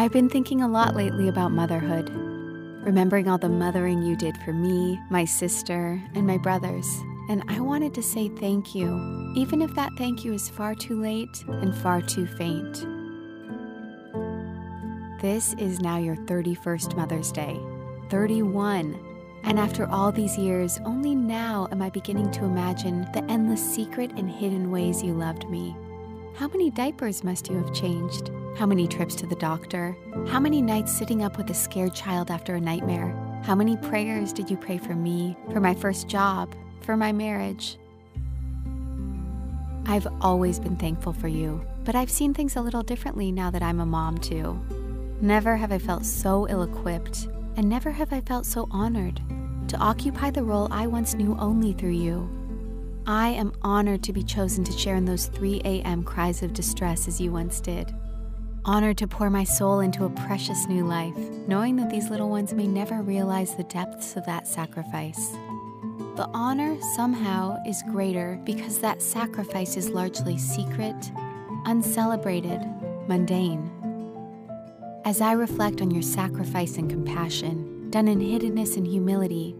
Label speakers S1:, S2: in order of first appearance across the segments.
S1: I've been thinking a lot lately about motherhood, remembering all the mothering you did for me, my sister, and my brothers. And I wanted to say thank you, even if that thank you is far too late and far too faint. This is now your 31st Mother's Day. 31. And after all these years, only now am I beginning to imagine the endless secret and hidden ways you loved me. How many diapers must you have changed? How many trips to the doctor? How many nights sitting up with a scared child after a nightmare? How many prayers did you pray for me, for my first job, for my marriage? I've always been thankful for you, but I've seen things a little differently now that I'm a mom too. Never have I felt so ill equipped, and never have I felt so honored to occupy the role I once knew only through you. I am honored to be chosen to share in those 3 a.m. cries of distress as you once did. Honored to pour my soul into a precious new life, knowing that these little ones may never realize the depths of that sacrifice. The honor somehow is greater because that sacrifice is largely secret, uncelebrated, mundane. As I reflect on your sacrifice and compassion, done in hiddenness and humility,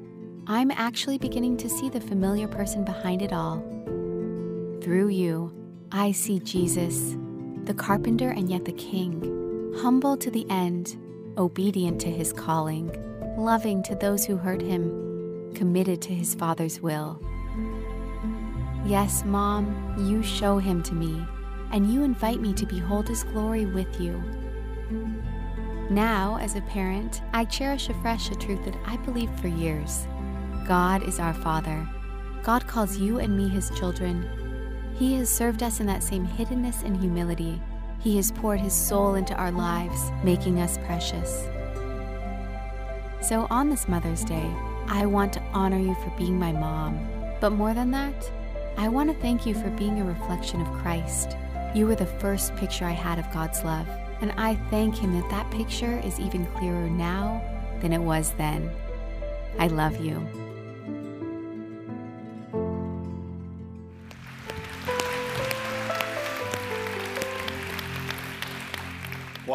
S1: I'm actually beginning to see the familiar person behind it all. Through you, I see Jesus the carpenter and yet the king, humble to the end, obedient to his calling, loving to those who hurt him, committed to his Father's will. Yes, Mom, you show him to me, and you invite me to behold his glory with you. Now, as a parent, I cherish afresh a truth that I believed for years God is our Father. God calls you and me his children he has served us in that same hiddenness and humility. He has poured His soul into our lives, making us precious. So, on this Mother's Day, I want to honor you for being my mom. But more than that, I want to thank you for being a reflection of Christ. You were the first picture I had of God's love, and I thank Him that that picture is even clearer now than it was then. I love you.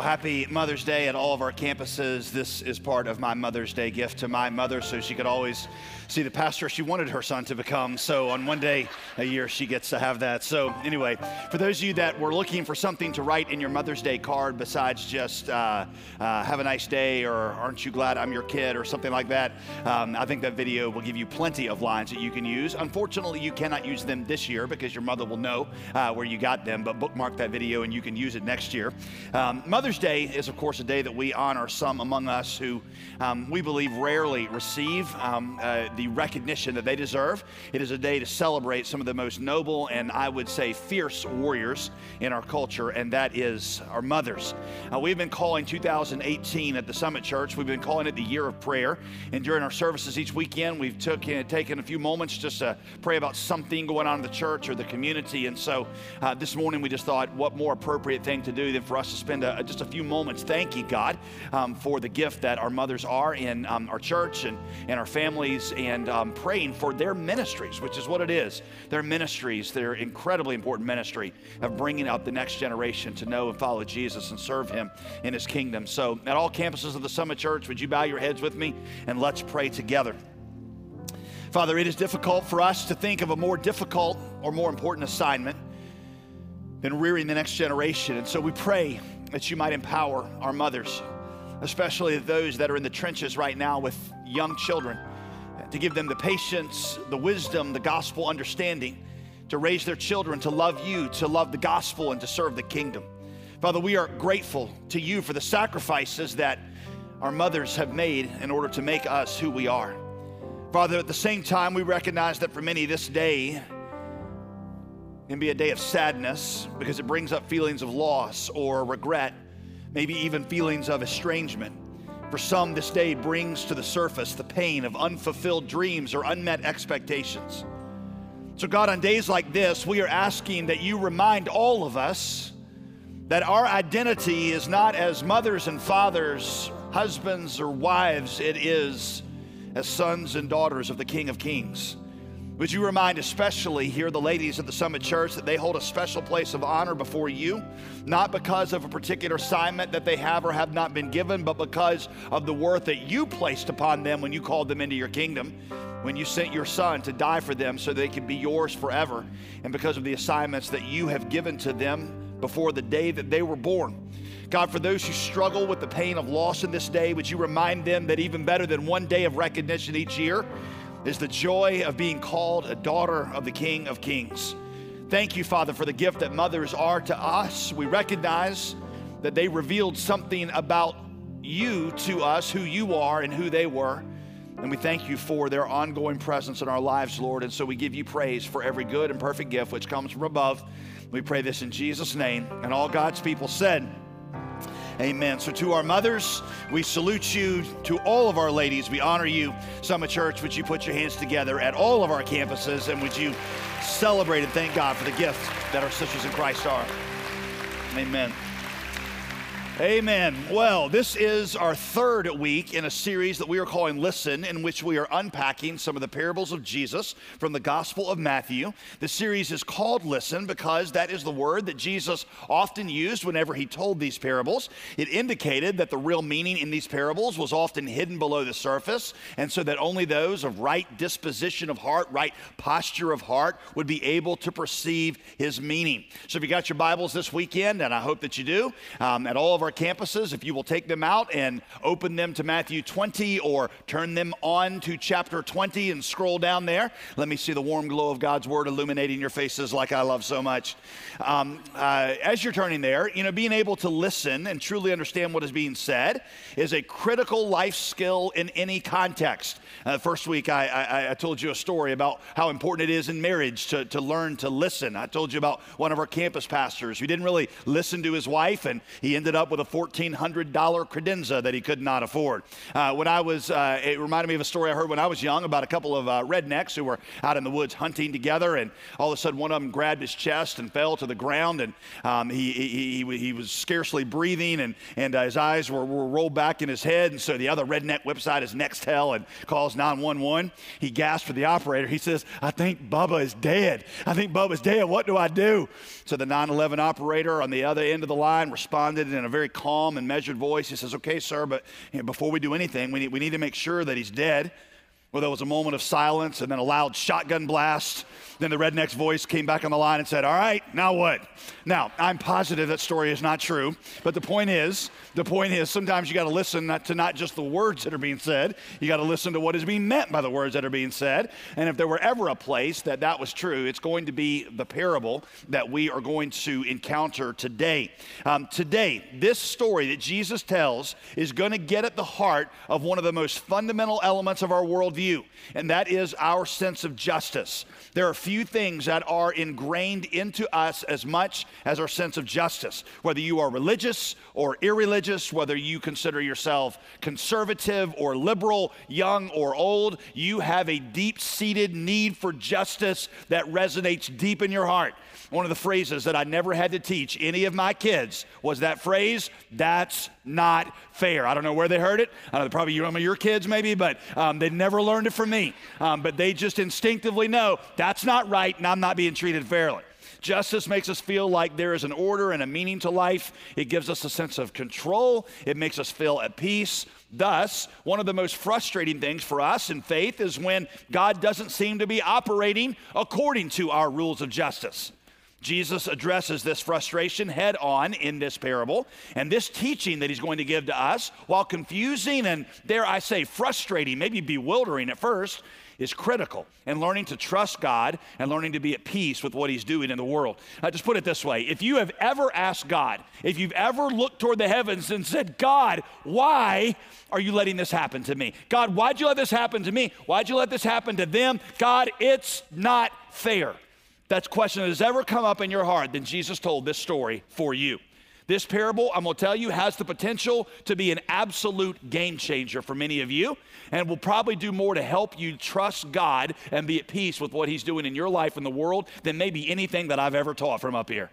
S2: Happy Mother's Day at all of our campuses. This is part of my Mother's Day gift to my mother so she could always see the pastor she wanted her son to become. So on one day a year, she gets to have that. So, anyway, for those of you that were looking for something to write in your Mother's Day card besides just uh, uh, have a nice day or aren't you glad I'm your kid or something like that, um, I think that video will give you plenty of lines that you can use. Unfortunately, you cannot use them this year because your mother will know uh, where you got them, but bookmark that video and you can use it next year. Um, Mother's Day is, of course, a day that we honor some among us who um, we believe rarely receive um, uh, the recognition that they deserve. It is a day to celebrate some of the most noble and I would say fierce warriors in our culture, and that is our mothers. Uh, we've been calling 2018 at the Summit Church, we've been calling it the year of prayer. And during our services each weekend, we've took, uh, taken a few moments just to pray about something going on in the church or the community. And so uh, this morning we just thought, what more appropriate thing to do than for us to spend a, just a few moments thanking God um, for the gift that our mothers are in um, our church and, and our families and um, praying for their ministries, which is what it is. Their ministries, their incredibly important ministry of bringing up the next generation to know and follow Jesus and serve Him in His kingdom. So, at all campuses of the Summit Church, would you bow your heads with me and let's pray together. Father, it is difficult for us to think of a more difficult or more important assignment than rearing the next generation. And so we pray that you might empower our mothers, especially those that are in the trenches right now with young children to give them the patience, the wisdom, the gospel understanding to raise their children to love you, to love the gospel, and to serve the kingdom. Father, we are grateful to you for the sacrifices that our mothers have made in order to make us who we are. Father, at the same time, we recognize that for many, this day can be a day of sadness because it brings up feelings of loss or regret, maybe even feelings of estrangement. For some, this day brings to the surface the pain of unfulfilled dreams or unmet expectations. So, God, on days like this, we are asking that you remind all of us that our identity is not as mothers and fathers, husbands or wives, it is as sons and daughters of the King of Kings. Would you remind, especially here, the ladies of the Summit Church, that they hold a special place of honor before you, not because of a particular assignment that they have or have not been given, but because of the worth that you placed upon them when you called them into your kingdom, when you sent your son to die for them so they could be yours forever, and because of the assignments that you have given to them before the day that they were born. God, for those who struggle with the pain of loss in this day, would you remind them that even better than one day of recognition each year, is the joy of being called a daughter of the King of Kings. Thank you, Father, for the gift that mothers are to us. We recognize that they revealed something about you to us, who you are and who they were. And we thank you for their ongoing presence in our lives, Lord. And so we give you praise for every good and perfect gift which comes from above. We pray this in Jesus' name. And all God's people said, Amen. So, to our mothers, we salute you. To all of our ladies, we honor you. Summit Church, would you put your hands together at all of our campuses and would you celebrate and thank God for the gift that our sisters in Christ are? Amen. Amen. Well, this is our third week in a series that we are calling Listen, in which we are unpacking some of the parables of Jesus from the Gospel of Matthew. The series is called Listen because that is the word that Jesus often used whenever he told these parables. It indicated that the real meaning in these parables was often hidden below the surface, and so that only those of right disposition of heart, right posture of heart, would be able to perceive his meaning. So if you got your Bibles this weekend, and I hope that you do, um, at all of our campuses, if you will take them out and open them to Matthew 20 or turn them on to chapter 20 and scroll down there, let me see the warm glow of God's word illuminating your faces like I love so much. Um, uh, as you're turning there, you know, being able to listen and truly understand what is being said is a critical life skill in any context. Uh, first week, I, I, I, told you a story about how important it is in marriage to, to learn to listen. I told you about one of our campus pastors who didn't really listen to his wife, and he ended up with a $1,400 credenza that he could not afford. Uh, when I was, uh, it reminded me of a story I heard when I was young about a couple of uh, rednecks who were out in the woods hunting together, and all of a sudden one of them grabbed his chest and fell to the ground, and um, he, he, he, he, was scarcely breathing, and, and uh, his eyes were, were rolled back in his head, and so the other redneck whips out his Nextel and calls 911. He gasps for the operator. He says, I think Bubba is dead. I think Bubba's dead. What do I do? So the 911 operator on the other end of the line responded in a very calm and measured voice. He says, Okay, sir, but you know, before we do anything, we need, we need to make sure that he's dead. Well, there was a moment of silence and then a loud shotgun blast. Then the redneck's voice came back on the line and said, All right, now what? Now, I'm positive that story is not true, but the point is, the point is sometimes you got to listen to not just the words that are being said, you got to listen to what is being meant by the words that are being said. And if there were ever a place that that was true, it's going to be the parable that we are going to encounter today. Um, today, this story that Jesus tells is going to get at the heart of one of the most fundamental elements of our worldview, and that is our sense of justice. There are few things that are ingrained into us as much as our sense of justice. Whether you are religious or irreligious, whether you consider yourself conservative or liberal, young or old, you have a deep seated need for justice that resonates deep in your heart. One of the phrases that I never had to teach any of my kids was that phrase, that's not fair. I don't know where they heard it. I know probably some of your kids maybe, but um, they never learned it from me. Um, but they just instinctively know that's not right and I'm not being treated fairly. Justice makes us feel like there is an order and a meaning to life. It gives us a sense of control. It makes us feel at peace. Thus, one of the most frustrating things for us in faith is when God doesn't seem to be operating according to our rules of justice. Jesus addresses this frustration head on in this parable. And this teaching that he's going to give to us, while confusing and, dare I say, frustrating, maybe bewildering at first, is critical and learning to trust God and learning to be at peace with what He's doing in the world. I just put it this way if you have ever asked God, if you've ever looked toward the heavens and said, God, why are you letting this happen to me? God, why'd you let this happen to me? Why'd you let this happen to them? God, it's not fair. That's question that has ever come up in your heart, then Jesus told this story for you. This parable, I'm going to tell you, has the potential to be an absolute game changer for many of you, and will probably do more to help you trust God and be at peace with what He's doing in your life and the world than maybe anything that I've ever taught from up here.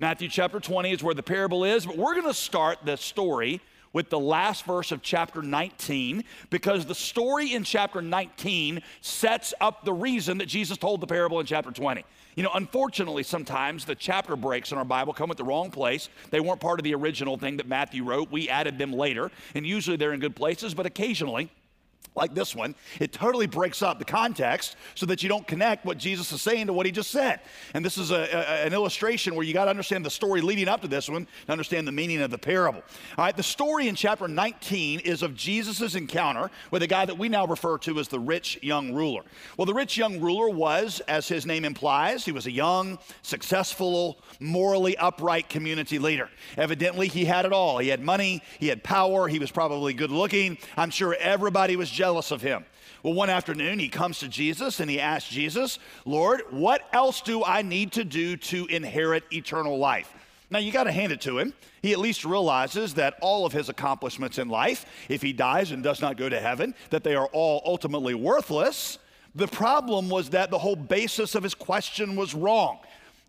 S2: Matthew chapter 20 is where the parable is, but we're going to start the story with the last verse of chapter 19 because the story in chapter 19 sets up the reason that Jesus told the parable in chapter 20. You know, unfortunately, sometimes the chapter breaks in our Bible come at the wrong place. They weren't part of the original thing that Matthew wrote. We added them later, and usually they're in good places, but occasionally, like this one, it totally breaks up the context so that you don't connect what Jesus is saying to what he just said. And this is a, a, an illustration where you got to understand the story leading up to this one to understand the meaning of the parable. All right, the story in chapter 19 is of Jesus' encounter with a guy that we now refer to as the rich young ruler. Well, the rich young ruler was, as his name implies, he was a young, successful, morally upright community leader. Evidently, he had it all. He had money, he had power, he was probably good looking. I'm sure everybody was jealous of him. Well, one afternoon, he comes to Jesus and he asks Jesus, Lord, what else do I need to do to inherit eternal life? Now, you got to hand it to him. He at least realizes that all of his accomplishments in life, if he dies and does not go to heaven, that they are all ultimately worthless. The problem was that the whole basis of his question was wrong.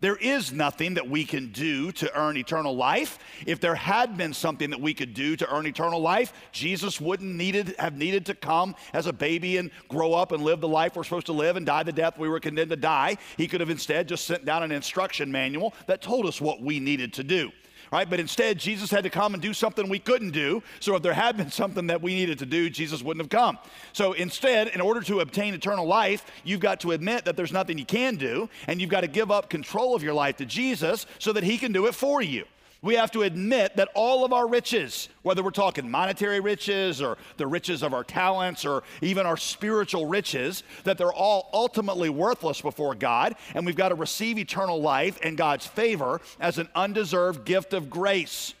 S2: There is nothing that we can do to earn eternal life. If there had been something that we could do to earn eternal life, Jesus wouldn't needed, have needed to come as a baby and grow up and live the life we're supposed to live and die the death we were condemned to die. He could have instead just sent down an instruction manual that told us what we needed to do right? But instead, Jesus had to come and do something we couldn't do. So if there had been something that we needed to do, Jesus wouldn't have come. So instead, in order to obtain eternal life, you've got to admit that there's nothing you can do, and you've got to give up control of your life to Jesus so that He can do it for you we have to admit that all of our riches, whether we're talking monetary riches or the riches of our talents or even our spiritual riches, that they're all ultimately worthless before God, and we've got to receive eternal life and God's favor as an undeserved gift of grace.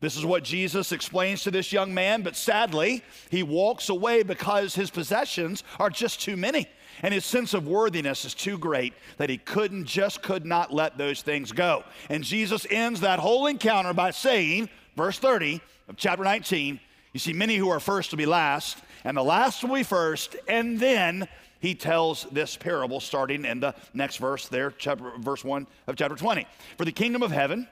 S2: This is what Jesus explains to this young man, but sadly, he walks away because his possessions are just too many. And his sense of worthiness is too great that he couldn't, just could not let those things go. And Jesus ends that whole encounter by saying, verse 30 of chapter 19, you see, many who are first will be last, and the last will be first, and then he tells this parable starting in the next verse there, chapter, verse 1 of chapter 20. For the kingdom of heaven,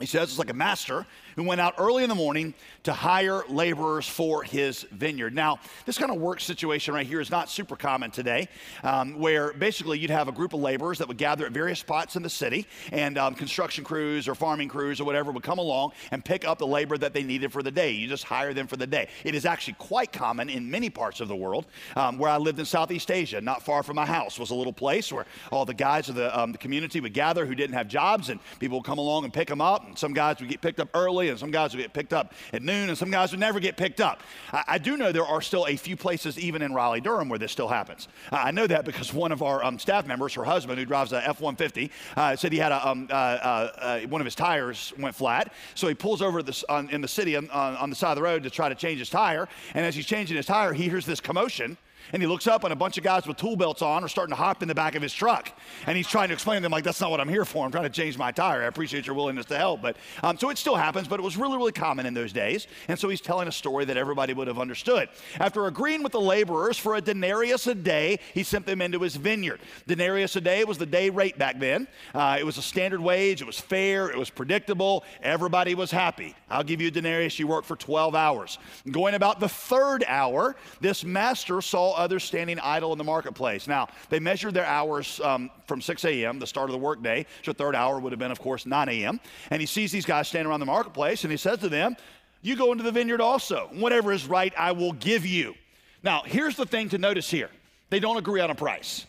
S2: he says it's like a master who went out early in the morning to hire laborers for his vineyard. Now, this kind of work situation right here is not super common today, um, where basically you'd have a group of laborers that would gather at various spots in the city, and um, construction crews or farming crews or whatever would come along and pick up the labor that they needed for the day. You just hire them for the day. It is actually quite common in many parts of the world. Um, where I lived in Southeast Asia, not far from my house, was a little place where all the guys of the, um, the community would gather who didn't have jobs, and people would come along and pick them up. And some guys would get picked up early, and some guys would get picked up at noon, and some guys would never get picked up. I, I do know there are still a few places, even in Raleigh, Durham, where this still happens. Uh, I know that because one of our um, staff members, her husband, who drives a F 150, uh, said he had a, um, uh, uh, uh, one of his tires went flat. So he pulls over this, on, in the city on, on the side of the road to try to change his tire. And as he's changing his tire, he hears this commotion and he looks up and a bunch of guys with tool belts on are starting to hop in the back of his truck. And he's trying to explain to them, like, that's not what I'm here for. I'm trying to change my tire. I appreciate your willingness to help. But um, so it still happens, but it was really, really common in those days. And so he's telling a story that everybody would have understood. After agreeing with the laborers for a denarius a day, he sent them into his vineyard. Denarius a day was the day rate back then. Uh, it was a standard wage, it was fair, it was predictable. Everybody was happy. I'll give you a denarius, you work for 12 hours. Going about the third hour, this master saw others standing idle in the marketplace. Now, they measured their hours um, from 6 a.m., the start of the workday. So, third hour would have been, of course, 9 a.m. And he sees these guys standing around the marketplace and he says to them, You go into the vineyard also. Whatever is right, I will give you. Now, here's the thing to notice here they don't agree on a price.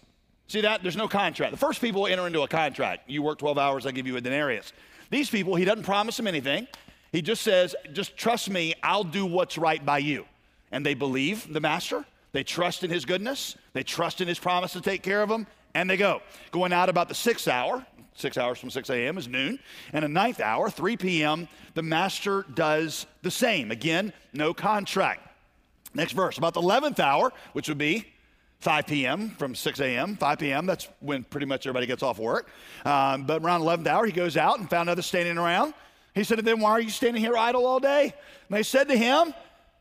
S2: See that? There's no contract. The first people enter into a contract. You work 12 hours, I give you a denarius. These people, he doesn't promise them anything. He just says, just trust me, I'll do what's right by you. And they believe the master. They trust in his goodness, they trust in his promise to take care of them, and they go. Going out about the sixth hour, six hours from 6 a.m. is noon, and a ninth hour, 3 p.m., the master does the same. Again, no contract. Next verse, about the 11th hour, which would be 5 p.m. from 6 a.m., 5 p.m., that's when pretty much everybody gets off work. Um, but around 11th hour, he goes out and found others standing around. He said to them, Why are you standing here idle all day? And they said to him,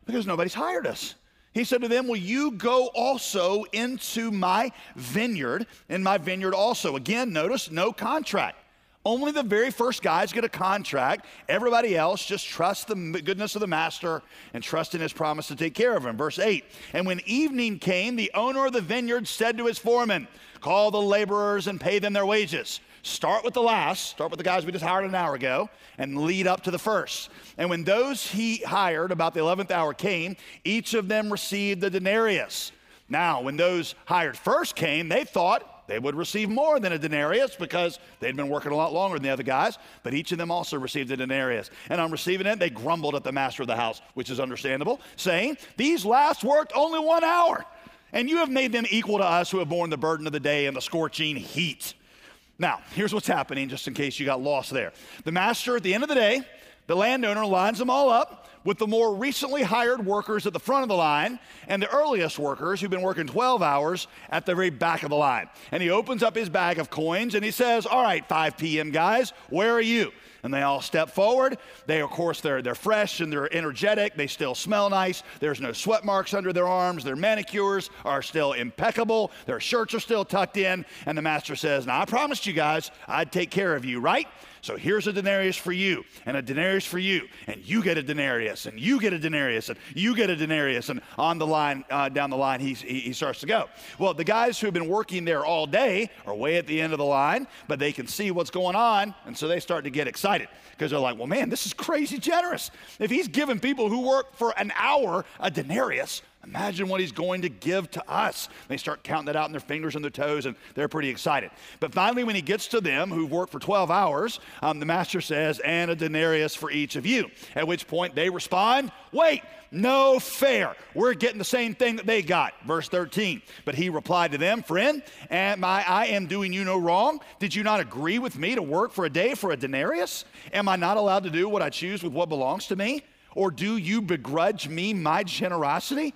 S2: Because nobody's hired us. He said to them, Will you go also into my vineyard, in my vineyard also? Again, notice no contract. Only the very first guys get a contract. Everybody else just trust the goodness of the master and trust in his promise to take care of him. Verse 8 And when evening came, the owner of the vineyard said to his foreman, Call the laborers and pay them their wages. Start with the last, start with the guys we just hired an hour ago, and lead up to the first. And when those he hired about the 11th hour came, each of them received a denarius. Now, when those hired first came, they thought, they would receive more than a denarius because they'd been working a lot longer than the other guys, but each of them also received a denarius. And on receiving it, they grumbled at the master of the house, which is understandable, saying, These last worked only one hour, and you have made them equal to us who have borne the burden of the day and the scorching heat. Now, here's what's happening, just in case you got lost there. The master, at the end of the day, the landowner lines them all up with the more recently hired workers at the front of the line and the earliest workers who've been working 12 hours at the very back of the line. And he opens up his bag of coins and he says, All right, 5 p.m. guys, where are you? And they all step forward. They, of course, they're, they're fresh and they're energetic. They still smell nice. There's no sweat marks under their arms. Their manicures are still impeccable. Their shirts are still tucked in. And the master says, Now, I promised you guys I'd take care of you, right? So here's a denarius for you, and a denarius for you, and you get a denarius, and you get a denarius, and you get a denarius, and on the line, uh, down the line, he, he starts to go. Well, the guys who have been working there all day are way at the end of the line, but they can see what's going on, and so they start to get excited because they're like, well, man, this is crazy generous. If he's giving people who work for an hour a denarius, Imagine what he's going to give to us. They start counting that out in their fingers and their toes, and they're pretty excited. But finally, when he gets to them who've worked for 12 hours, um, the master says, and a denarius for each of you. At which point they respond, wait, no fair. We're getting the same thing that they got. Verse 13. But he replied to them, Friend, am I, I am doing you no wrong. Did you not agree with me to work for a day for a denarius? Am I not allowed to do what I choose with what belongs to me? Or do you begrudge me my generosity?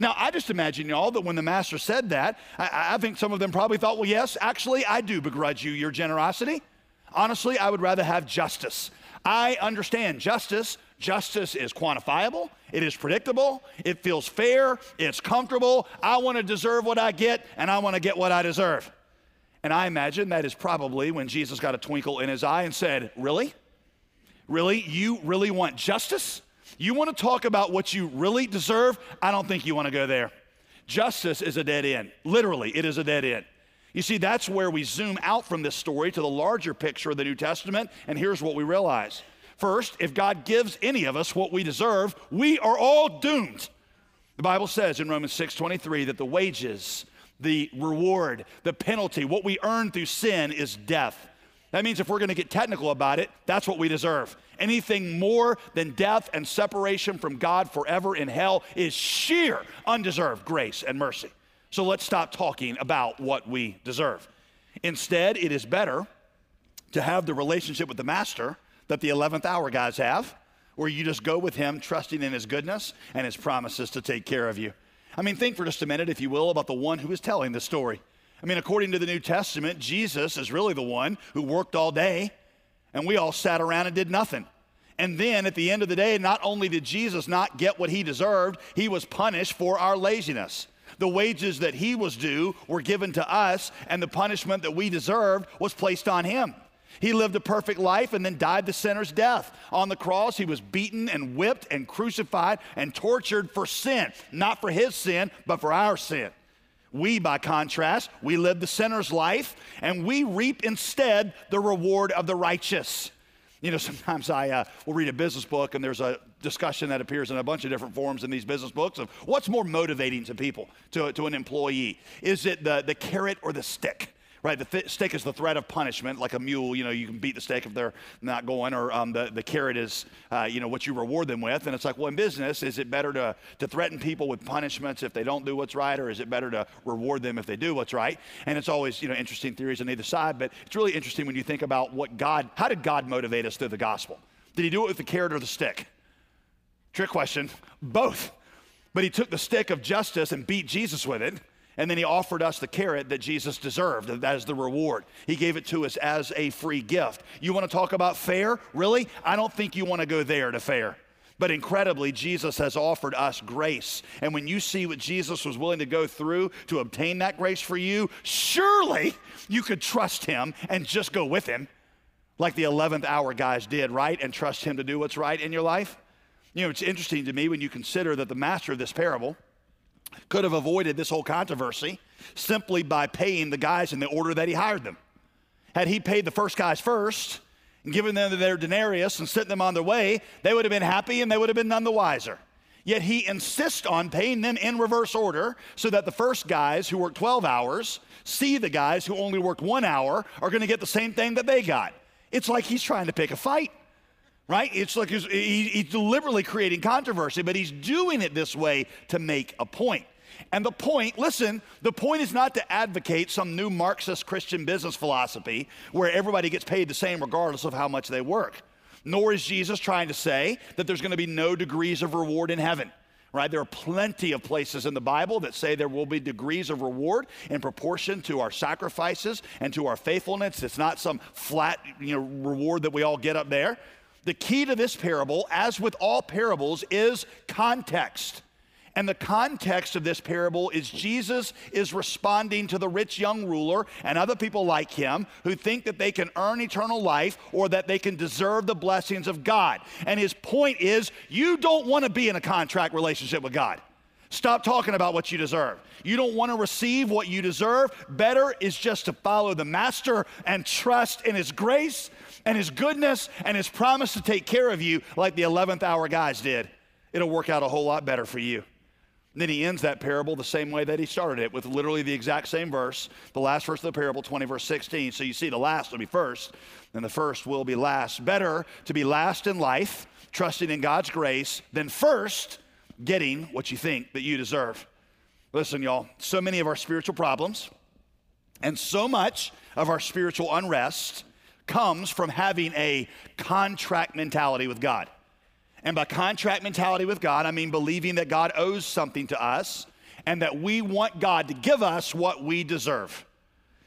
S2: Now, I just imagine, y'all, that when the master said that, I, I, think some of them probably thought, well, yes, actually, I do begrudge you your generosity. Honestly, I would rather have justice. I understand justice. Justice is quantifiable, it is predictable, it feels fair, it's comfortable. I want to deserve what I get, and I want to get what I deserve. And I imagine that is probably when Jesus got a twinkle in his eye and said, Really? Really? You really want justice? You want to talk about what you really deserve? I don't think you want to go there. Justice is a dead end. Literally, it is a dead end. You see, that's where we zoom out from this story to the larger picture of the New Testament, and here's what we realize. First, if God gives any of us what we deserve, we are all doomed. The Bible says in Romans 6:23 that the wages, the reward, the penalty, what we earn through sin is death. That means if we're going to get technical about it, that's what we deserve. Anything more than death and separation from God forever in hell is sheer undeserved grace and mercy. So let's stop talking about what we deserve. Instead, it is better to have the relationship with the master that the 11th hour guys have, where you just go with him, trusting in his goodness and his promises to take care of you. I mean, think for just a minute, if you will, about the one who is telling the story. I mean, according to the New Testament, Jesus is really the one who worked all day, and we all sat around and did nothing. And then at the end of the day, not only did Jesus not get what he deserved, he was punished for our laziness. The wages that he was due were given to us, and the punishment that we deserved was placed on him. He lived a perfect life and then died the sinner's death. On the cross, he was beaten and whipped and crucified and tortured for sin, not for his sin, but for our sin. We, by contrast, we live the sinner's life and we reap instead the reward of the righteous. You know, sometimes I uh, will read a business book and there's a discussion that appears in a bunch of different forms in these business books of what's more motivating to people, to, to an employee. Is it the, the carrot or the stick? Right? The th- stick is the threat of punishment, like a mule. You know, you can beat the stick if they're not going, or um, the, the carrot is, uh, you know, what you reward them with. And it's like, well, in business, is it better to, to threaten people with punishments if they don't do what's right, or is it better to reward them if they do what's right? And it's always, you know, interesting theories on either side, but it's really interesting when you think about what God, how did God motivate us through the gospel? Did he do it with the carrot or the stick? Trick question. Both. But he took the stick of justice and beat Jesus with it and then he offered us the carrot that Jesus deserved. Is the reward. He gave it to us as a free gift. You want to talk about fair? Really? I don't think you want to go there to fair. But incredibly, Jesus has offered us grace. And when you see what Jesus was willing to go through to obtain that grace for you, surely you could trust him and just go with him. like the 11th hour guys did, right? And trust Him to do what's right in your life? You know, it's interesting to me when you consider that the master of this parable could have avoided this whole controversy simply by paying the guys in the order that he hired them. Had he paid the first guys first and given them their denarius and sent them on their way, they would have been happy and they would have been none the wiser. Yet he insists on paying them in reverse order so that the first guys who work 12 hours see the guys who only work one hour are going to get the same thing that they got. It's like he's trying to pick a fight, right? It's like he's, he's deliberately creating controversy, but he's doing it this way to make a point. And the point, listen, the point is not to advocate some new Marxist Christian business philosophy where everybody gets paid the same regardless of how much they work. Nor is Jesus trying to say that there's going to be no degrees of reward in heaven. Right? There are plenty of places in the Bible that say there will be degrees of reward in proportion to our sacrifices and to our faithfulness. It's not some flat, you know, reward that we all get up there. The key to this parable, as with all parables, is context. And the context of this parable is Jesus is responding to the rich young ruler and other people like him who think that they can earn eternal life or that they can deserve the blessings of God. And his point is you don't want to be in a contract relationship with God. Stop talking about what you deserve. You don't want to receive what you deserve. Better is just to follow the Master and trust in His grace and His goodness and His promise to take care of you like the 11th hour guys did. It'll work out a whole lot better for you. And then he ends that parable the same way that he started it, with literally the exact same verse, the last verse of the parable, 20, verse 16. So you see, the last will be first, and the first will be last. Better to be last in life, trusting in God's grace, than first getting what you think that you deserve. Listen, y'all, so many of our spiritual problems and so much of our spiritual unrest comes from having a contract mentality with God. And by contract mentality with God, I mean believing that God owes something to us and that we want God to give us what we deserve.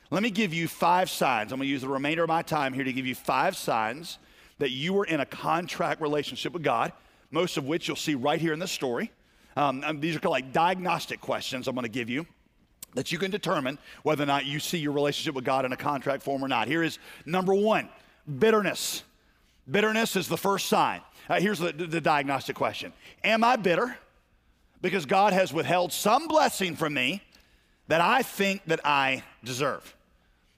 S2: Let me give you five signs. I'm going to use the remainder of my time here to give you five signs that you were in a contract relationship with God, most of which you'll see right here in this story. Um, these are of like diagnostic questions I'm going to give you that you can determine whether or not you see your relationship with God in a contract form or not. Here is number one bitterness. Bitterness is the first sign. Uh, here's the, the diagnostic question Am I bitter because God has withheld some blessing from me that I think that I deserve?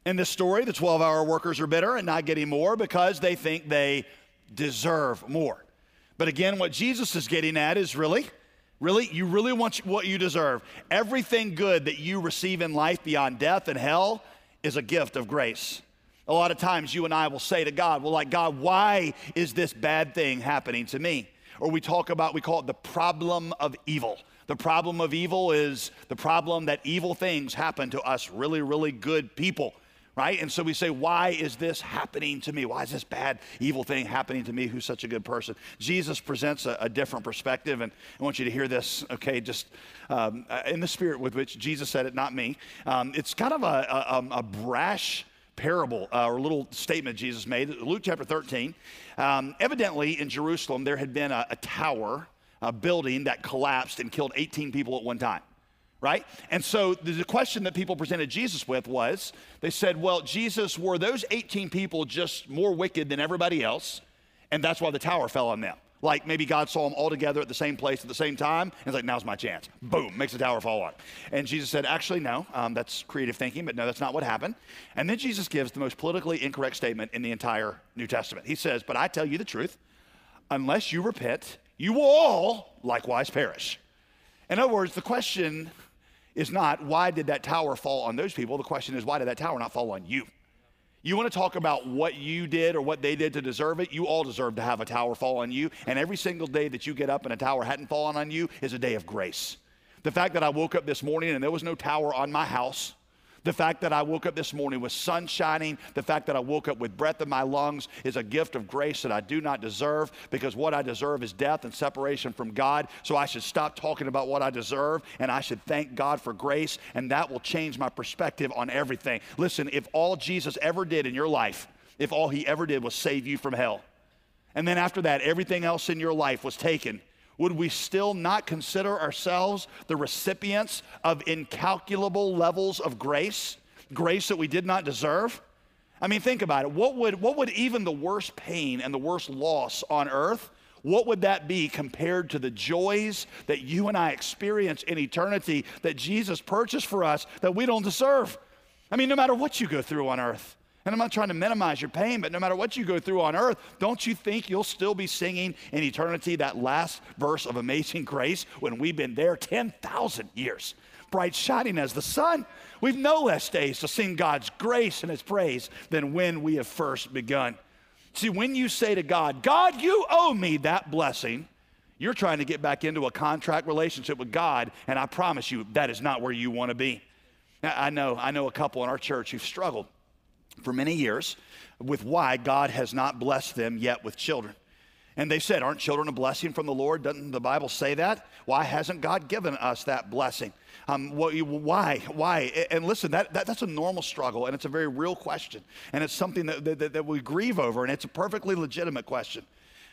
S2: In this story, the 12 hour workers are bitter and not getting more because they think they deserve more. But again, what Jesus is getting at is really, really, you really want what you deserve. Everything good that you receive in life beyond death and hell is a gift of grace. A lot of times you and I will say to God, well, like, God, why is this bad thing happening to me? Or we talk about, we call it the problem of evil. The problem of evil is the problem that evil things happen to us really, really good people, right? And so we say, why is this happening to me? Why is this bad, evil thing happening to me who's such a good person? Jesus presents a, a different perspective, and I want you to hear this, okay, just um, in the spirit with which Jesus said it, not me. Um, it's kind of a, a, a brash, parable uh, or little statement Jesus made, Luke chapter 13. Um, evidently, in Jerusalem, there had been a, a tower, a building that collapsed and killed 18 people at one time right? And so the question that people presented Jesus with was they said, Well, Jesus, were those 18 people just more wicked than everybody else? And that's why the tower fell on them. Like maybe God saw them all together at the same place at the same time. And it's like, now's my chance. Boom, makes the tower fall on. And Jesus said, actually, no, um, that's creative thinking, but no, that's not what happened. And then Jesus gives the most politically incorrect statement in the entire New Testament. He says, but I tell you the truth, unless you repent, you will all likewise perish. In other words, the question is not why did that tower fall on those people? The question is why did that tower not fall on you? You want to talk about what you did or what they did to deserve it? You all deserve to have a tower fall on you. And every single day that you get up and a tower hadn't fallen on you is a day of grace. The fact that I woke up this morning and there was no tower on my house the fact that I woke up this morning with sun shining, the fact that I woke up with breath in my lungs is a gift of grace that I do not deserve because what I deserve is death and separation from God. So I should stop talking about what I deserve and I should thank God for grace, and that will change my perspective on everything. Listen, if all Jesus ever did in your life, if all he ever did was save you from hell, and then after that, everything else in your life was taken would we still not consider ourselves the recipients of incalculable levels of grace? Grace that we did not deserve? I mean, think about it. What would, what would even the worst pain and the worst loss on earth, what would that be compared to the joys that you and I experience in eternity that Jesus purchased for us that we don't deserve? I mean, no matter what you go through on earth, and I'm not trying to minimize your pain, but no matter what you go through on earth, don't you think you'll still be singing in eternity that last verse of Amazing Grace when we've been there 10,000 years? bright shining as the sun. We've no less days to sing God's grace and His praise than when we have first begun. See, when you say to God, God, you owe me that blessing, you're trying to get back into a contract relationship with God, and I promise you that is not where you want to be. I know, I know a couple in our church who've struggled for many years with why God has not blessed them yet with children. And they said, Aren't children a blessing from the Lord? Doesn't the Bible say that? Why hasn't God given us that blessing? Um, why? Why? And listen, that, that, that's a normal struggle, and it's a very real question. And it's something that, that, that we grieve over, and it's a perfectly legitimate question.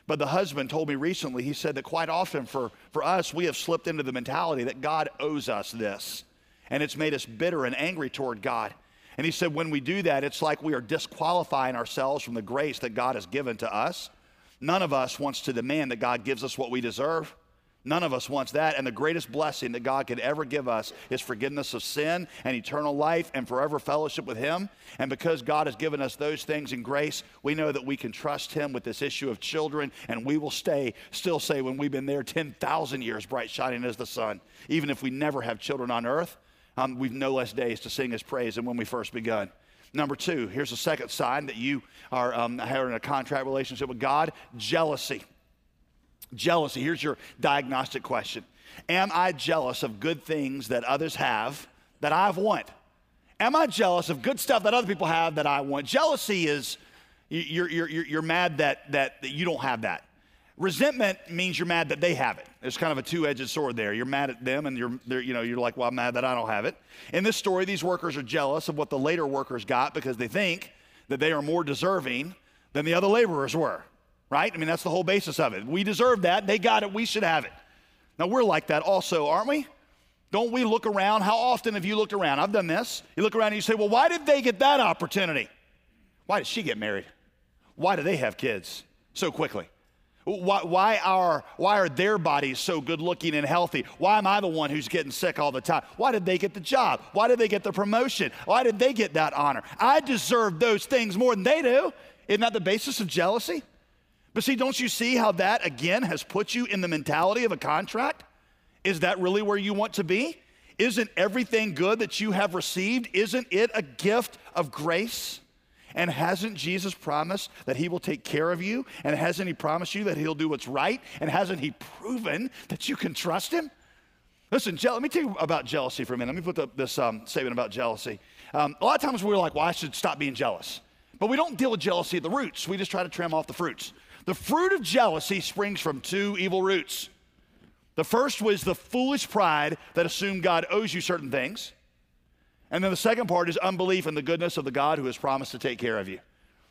S2: But the husband told me recently, he said that quite often for, for us, we have slipped into the mentality that God owes us this. And it's made us bitter and angry toward God. And he said, when we do that, it's like we are disqualifying ourselves from the grace that God has given to us. None of us wants to demand that God gives us what we deserve. None of us wants that. And the greatest blessing that God could ever give us is forgiveness of sin and eternal life and forever fellowship with Him. And because God has given us those things in grace, we know that we can trust Him with this issue of children. And we will stay, still say, when we've been there 10,000 years, bright shining as the sun, even if we never have children on earth, um, we've no less days to sing His praise than when we first begun. Number two, here's a second sign that you are um, having a contract relationship with God jealousy. Jealousy. Here's your diagnostic question Am I jealous of good things that others have that I want? Am I jealous of good stuff that other people have that I want? Jealousy is you're, you're, you're, you're mad that, that, that you don't have that. Resentment means you're mad that they have it. There's kind of a two-edged sword there. You're mad at them, and you're, you know, you're like, well, I'm mad that I don't have it. In this story, these workers are jealous of what the later workers got because they think that they are more deserving than the other laborers were right? I mean, that's the whole basis of it. We deserve that. They got it. We should have it. Now, we're like that also, aren't we? Don't we look around? How often have you looked around? I've done this. You look around and you say, well, why did they get that opportunity? Why did she get married? Why do they have kids so quickly? Why, why, are, why are their bodies so good looking and healthy? Why am I the one who's getting sick all the time? Why did they get the job? Why did they get the promotion? Why did they get that honor? I deserve those things more than they do. Isn't that the basis of jealousy? But see, don't you see how that again has put you in the mentality of a contract? Is that really where you want to be? Isn't everything good that you have received, isn't it a gift of grace? And hasn't Jesus promised that he will take care of you? And hasn't he promised you that he'll do what's right? And hasn't he proven that you can trust him? Listen, je- let me tell you about jealousy for a minute. Let me put the, this um, statement about jealousy. Um, a lot of times we're like, well, I should stop being jealous. But we don't deal with jealousy at the roots. We just try to trim off the fruits. The fruit of jealousy springs from two evil roots. The first was the foolish pride that assumed God owes you certain things. And then the second part is unbelief in the goodness of the God who has promised to take care of you.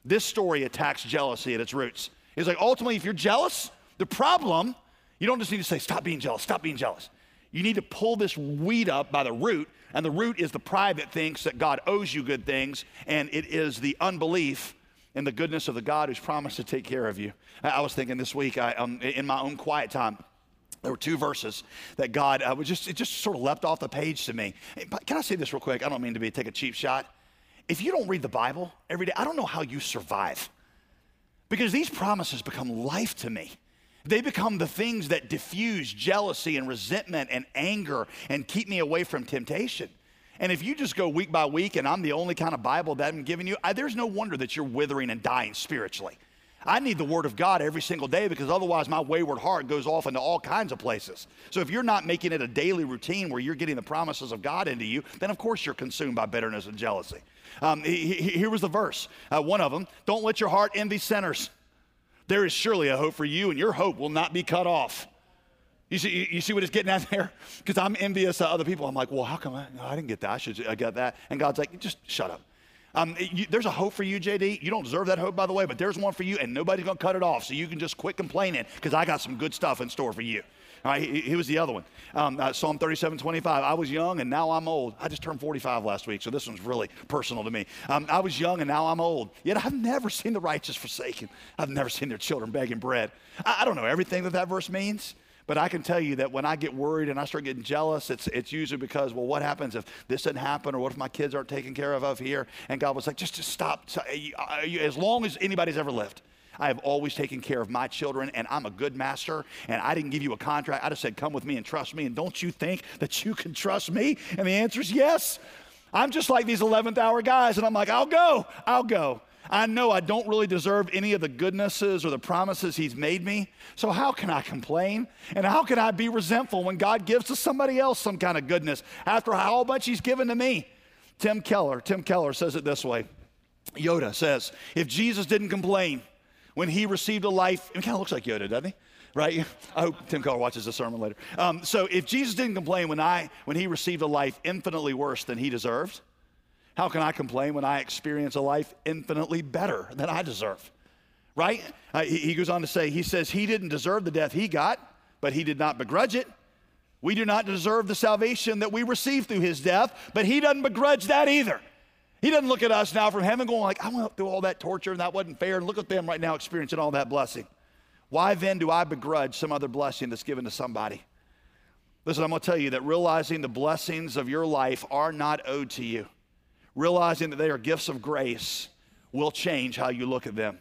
S2: This story attacks jealousy at its roots. It's like ultimately, if you're jealous, the problem, you don't just need to say, stop being jealous, stop being jealous. You need to pull this weed up by the root, and the root is the pride that thinks that God owes you good things, and it is the unbelief in the goodness of the God who's promised to take care of you. I was thinking this week, I, um, in my own quiet time, there were two verses that God uh, was just it just sort of leapt off the page to me. Can I say this real quick? I don't mean to be take a cheap shot. If you don't read the Bible every day, I don't know how you survive. Because these promises become life to me. They become the things that diffuse jealousy and resentment and anger and keep me away from temptation. And if you just go week by week and I'm the only kind of Bible that I'm giving you, I, there's no wonder that you're withering and dying spiritually. I need the Word of God every single day because otherwise my wayward heart goes off into all kinds of places. So if you're not making it a daily routine where you're getting the promises of God into you, then of course you're consumed by bitterness and jealousy. Um, he, he, here was the verse, uh, one of them Don't let your heart envy sinners. There is surely a hope for you, and your hope will not be cut off. You see, you see what it's getting at there? Because I'm envious of other people. I'm like, well, how come I, no, I didn't get that? I should I got that. And God's like, just shut up. Um, you, there's a hope for you, JD. You don't deserve that hope, by the way, but there's one for you, and nobody's going to cut it off. So you can just quit complaining because I got some good stuff in store for you. All right, he, he was the other one. Um, uh, Psalm 37, 25. I was young and now I'm old. I just turned 45 last week, so this one's really personal to me. Um, I was young and now I'm old. Yet I've never seen the righteous forsaken. I've never seen their children begging bread. I, I don't know everything that that verse means. But I can tell you that when I get worried and I start getting jealous, it's, it's usually because, well, what happens if this doesn't happen or what if my kids aren't taken care of of here? And God was like, just, just stop. Uh, uh, as long as anybody's ever lived, I have always taken care of my children, and I'm a good master. And I didn't give you a contract. I just said, come with me and trust me. And don't you think that you can trust me? And the answer is yes. I'm just like these 11th hour guys, and I'm like, I'll go, I'll go. I know I don't really deserve any of the goodnesses or the promises He's made me. So, how can I complain? And how can I be resentful when God gives to somebody else some kind of goodness after how much He's given to me? Tim Keller, Tim Keller says it this way Yoda says, if Jesus didn't complain, when he received a life, it kind of looks like Yoda, doesn't he? Right? I hope Tim Keller watches the sermon later. Um, so if Jesus didn't complain when I when he received a life infinitely worse than he deserved, how can I complain when I experience a life infinitely better than I deserve? Right? Uh, he, he goes on to say, he says he didn't deserve the death he got, but he did not begrudge it. We do not deserve the salvation that we receive through his death, but he doesn't begrudge that either. He doesn't look at us now from heaven going like, I went through all that torture and that wasn't fair. And look at them right now experiencing all that blessing. Why then do I begrudge some other blessing that's given to somebody? Listen, I'm going to tell you that realizing the blessings of your life are not owed to you, realizing that they are gifts of grace, will change how you look at them.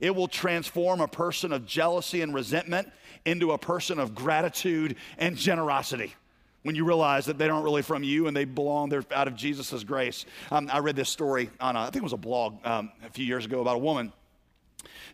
S2: It will transform a person of jealousy and resentment into a person of gratitude and generosity when you realize that they aren't really from you and they belong, they're out of Jesus' grace. Um, I read this story on, a, I think it was a blog um, a few years ago about a woman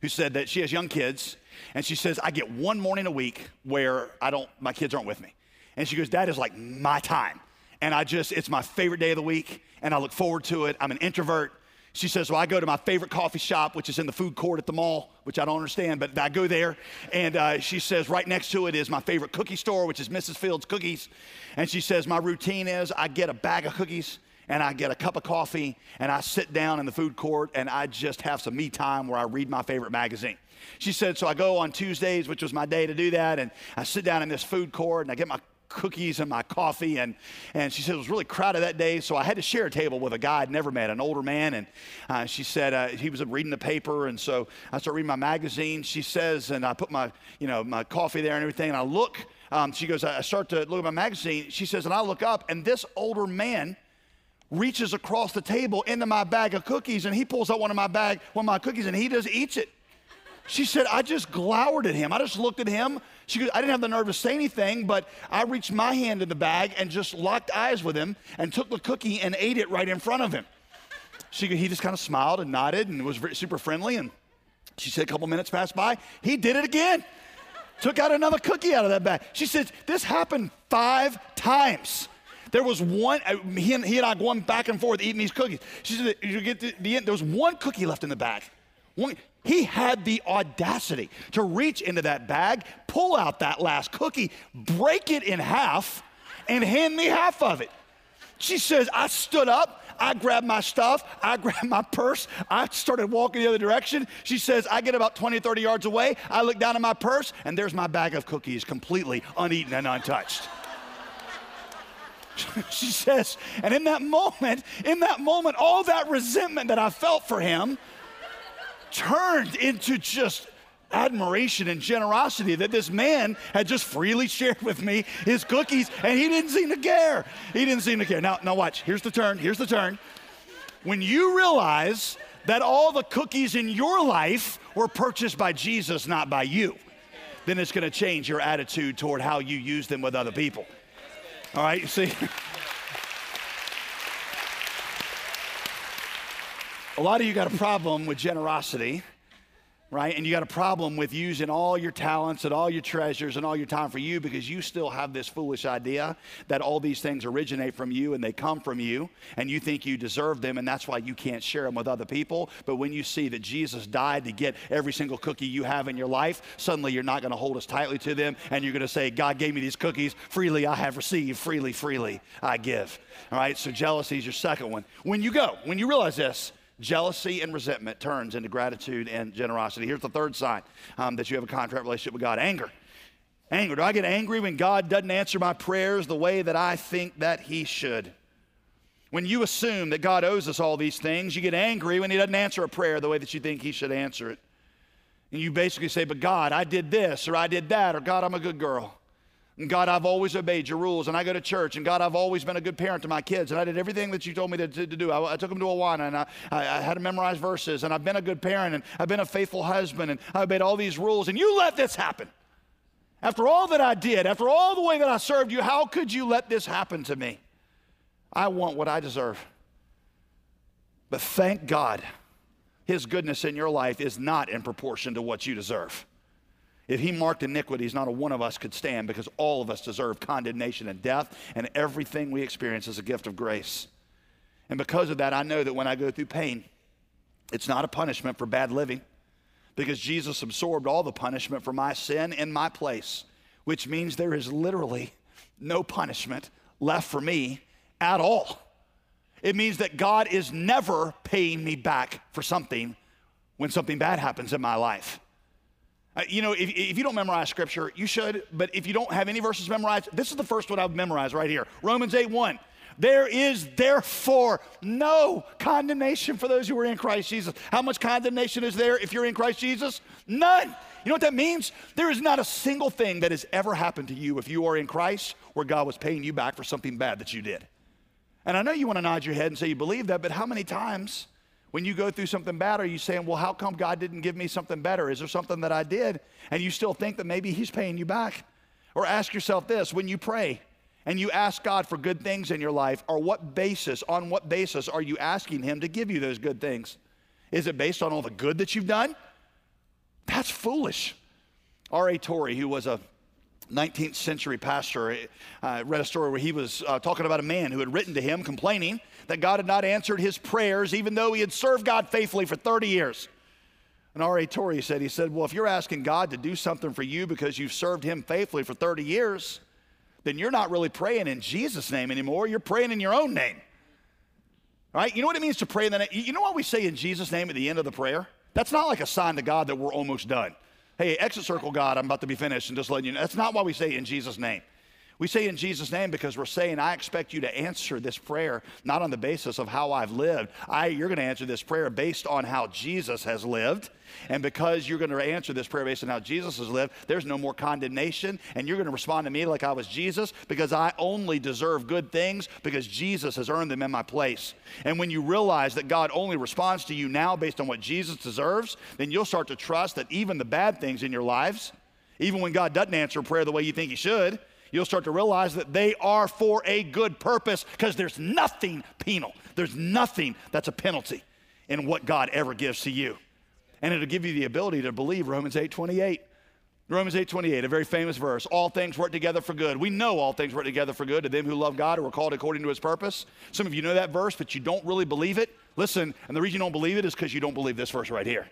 S2: who said that she has young kids and she says, I get one morning a week where I don't, my kids aren't with me. And she goes, That is like my time. And I just, it's my favorite day of the week and I look forward to it. I'm an introvert. She says, Well, I go to my favorite coffee shop, which is in the food court at the mall, which I don't understand, but I go there. And uh, she says, Right next to it is my favorite cookie store, which is Mrs. Fields Cookies. And she says, My routine is I get a bag of cookies and I get a cup of coffee and I sit down in the food court and I just have some me time where I read my favorite magazine. She said, So I go on Tuesdays, which was my day to do that, and I sit down in this food court and I get my cookies and my coffee. And, and she said it was really crowded that day, so I had to share a table with a guy I'd never met, an older man. And uh, she said uh, he was reading the paper, and so I started reading my magazine. She says, and I put my, you know, my coffee there and everything, and I look. Um, she goes, I start to look at my magazine. She says, and I look up, and this older man reaches across the table into my bag of cookies, and he pulls out one of my bag, one of my cookies, and he just eats it. She said, I just glowered at him. I just looked at him. She goes, I didn't have the nerve to say anything, but I reached my hand in the bag and just locked eyes with him and took the cookie and ate it right in front of him. She, he just kind of smiled and nodded and was super friendly. And she said, a couple minutes passed by. He did it again. Took out another cookie out of that bag. She said, This happened five times. There was one, uh, he and, he and I going back and forth eating these cookies. She said, You get the end, there was one cookie left in the bag. One, he had the audacity to reach into that bag, pull out that last cookie, break it in half, and hand me half of it. She says, I stood up, I grabbed my stuff, I grabbed my purse, I started walking the other direction. She says, I get about 20 or 30 yards away, I look down at my purse, and there's my bag of cookies completely uneaten and untouched. she says, and in that moment, in that moment, all that resentment that I felt for him turned into just admiration and generosity that this man had just freely shared with me his cookies and he didn't seem to care. He didn't seem to care. Now, now watch. Here's the turn. Here's the turn. When you realize that all the cookies in your life were purchased by Jesus, not by you, then it's going to change your attitude toward how you use them with other people. All right, you see? A lot of you got a problem with generosity, right? And you got a problem with using all your talents and all your treasures and all your time for you because you still have this foolish idea that all these things originate from you and they come from you and you think you deserve them and that's why you can't share them with other people. But when you see that Jesus died to get every single cookie you have in your life, suddenly you're not going to hold us tightly to them and you're going to say, God gave me these cookies, freely I have received, freely, freely I give. All right, so jealousy is your second one. When you go, when you realize this, Jealousy and resentment turns into gratitude and generosity. Here's the third sign um, that you have a contract relationship with God anger. Anger. Do I get angry when God doesn't answer my prayers the way that I think that He should? When you assume that God owes us all these things, you get angry when He doesn't answer a prayer the way that you think He should answer it. And you basically say, But God, I did this, or I did that, or God, I'm a good girl. And God, I've always obeyed your rules, and I go to church, and God, I've always been a good parent to my kids, and I did everything that you told me to, to, to do. I, I, took them to Awana, and I, I, I, had to memorize verses, and I've been a good parent, and I've been a faithful husband, and I obeyed all these rules, and you let this happen. After all that I did, after all the way that I served you, how could you let this happen to me? I want what I deserve. But thank God, His goodness in your life is not in proportion to what you deserve. If he marked iniquities, not a one of us could stand because all of us deserve condemnation and death, and everything we experience is a gift of grace. And because of that, I know that when I go through pain, it's not a punishment for bad living because Jesus absorbed all the punishment for my sin in my place, which means there is literally no punishment left for me at all. It means that God is never paying me back for something when something bad happens in my life. Uh, you know, if, if you don't memorize scripture, you should, but if you don't have any verses memorized, this is the first one I've memorized right here Romans 8 1. There is therefore no condemnation for those who are in Christ Jesus. How much condemnation is there if you're in Christ Jesus? None. You know what that means? There is not a single thing that has ever happened to you if you are in Christ where God was paying you back for something bad that you did. And I know you want to nod your head and say you believe that, but how many times when you go through something bad, are you saying, well, how come God didn't give me something better? Is there something that I did? And you still think that maybe He's paying you back? Or ask yourself this when you pray and you ask God for good things in your life, or what basis, on what basis are you asking Him to give you those good things? Is it based on all the good that you've done? That's foolish. R.A. Torrey, who was a 19th century pastor, uh, read a story where he was uh, talking about a man who had written to him complaining that God had not answered his prayers, even though he had served God faithfully for 30 years. And R.A. Torrey said, he said, well, if you're asking God to do something for you because you've served him faithfully for 30 years, then you're not really praying in Jesus' name anymore. You're praying in your own name. Right? You know what it means to pray in the name? You know what we say in Jesus' name at the end of the prayer? That's not like a sign to God that we're almost done. Hey, exit circle God, I'm about to be finished, and just letting you know. That's not why we say in Jesus' name. We say in Jesus' name because we're saying, I expect you to answer this prayer not on the basis of how I've lived. I, you're going to answer this prayer based on how Jesus has lived. And because you're going to answer this prayer based on how Jesus has lived, there's no more condemnation. And you're going to respond to me like I was Jesus because I only deserve good things because Jesus has earned them in my place. And when you realize that God only responds to you now based on what Jesus deserves, then you'll start to trust that even the bad things in your lives, even when God doesn't answer prayer the way you think He should, you'll start to realize that they are for a good purpose because there's nothing penal. There's nothing that's a penalty in what God ever gives to you. And it'll give you the ability to believe Romans 8 28. Romans 8 28, a very famous verse. All things work together for good. We know all things work together for good to them who love God who are called according to his purpose. Some of you know that verse, but you don't really believe it. Listen, and the reason you don't believe it is because you don't believe this verse right here.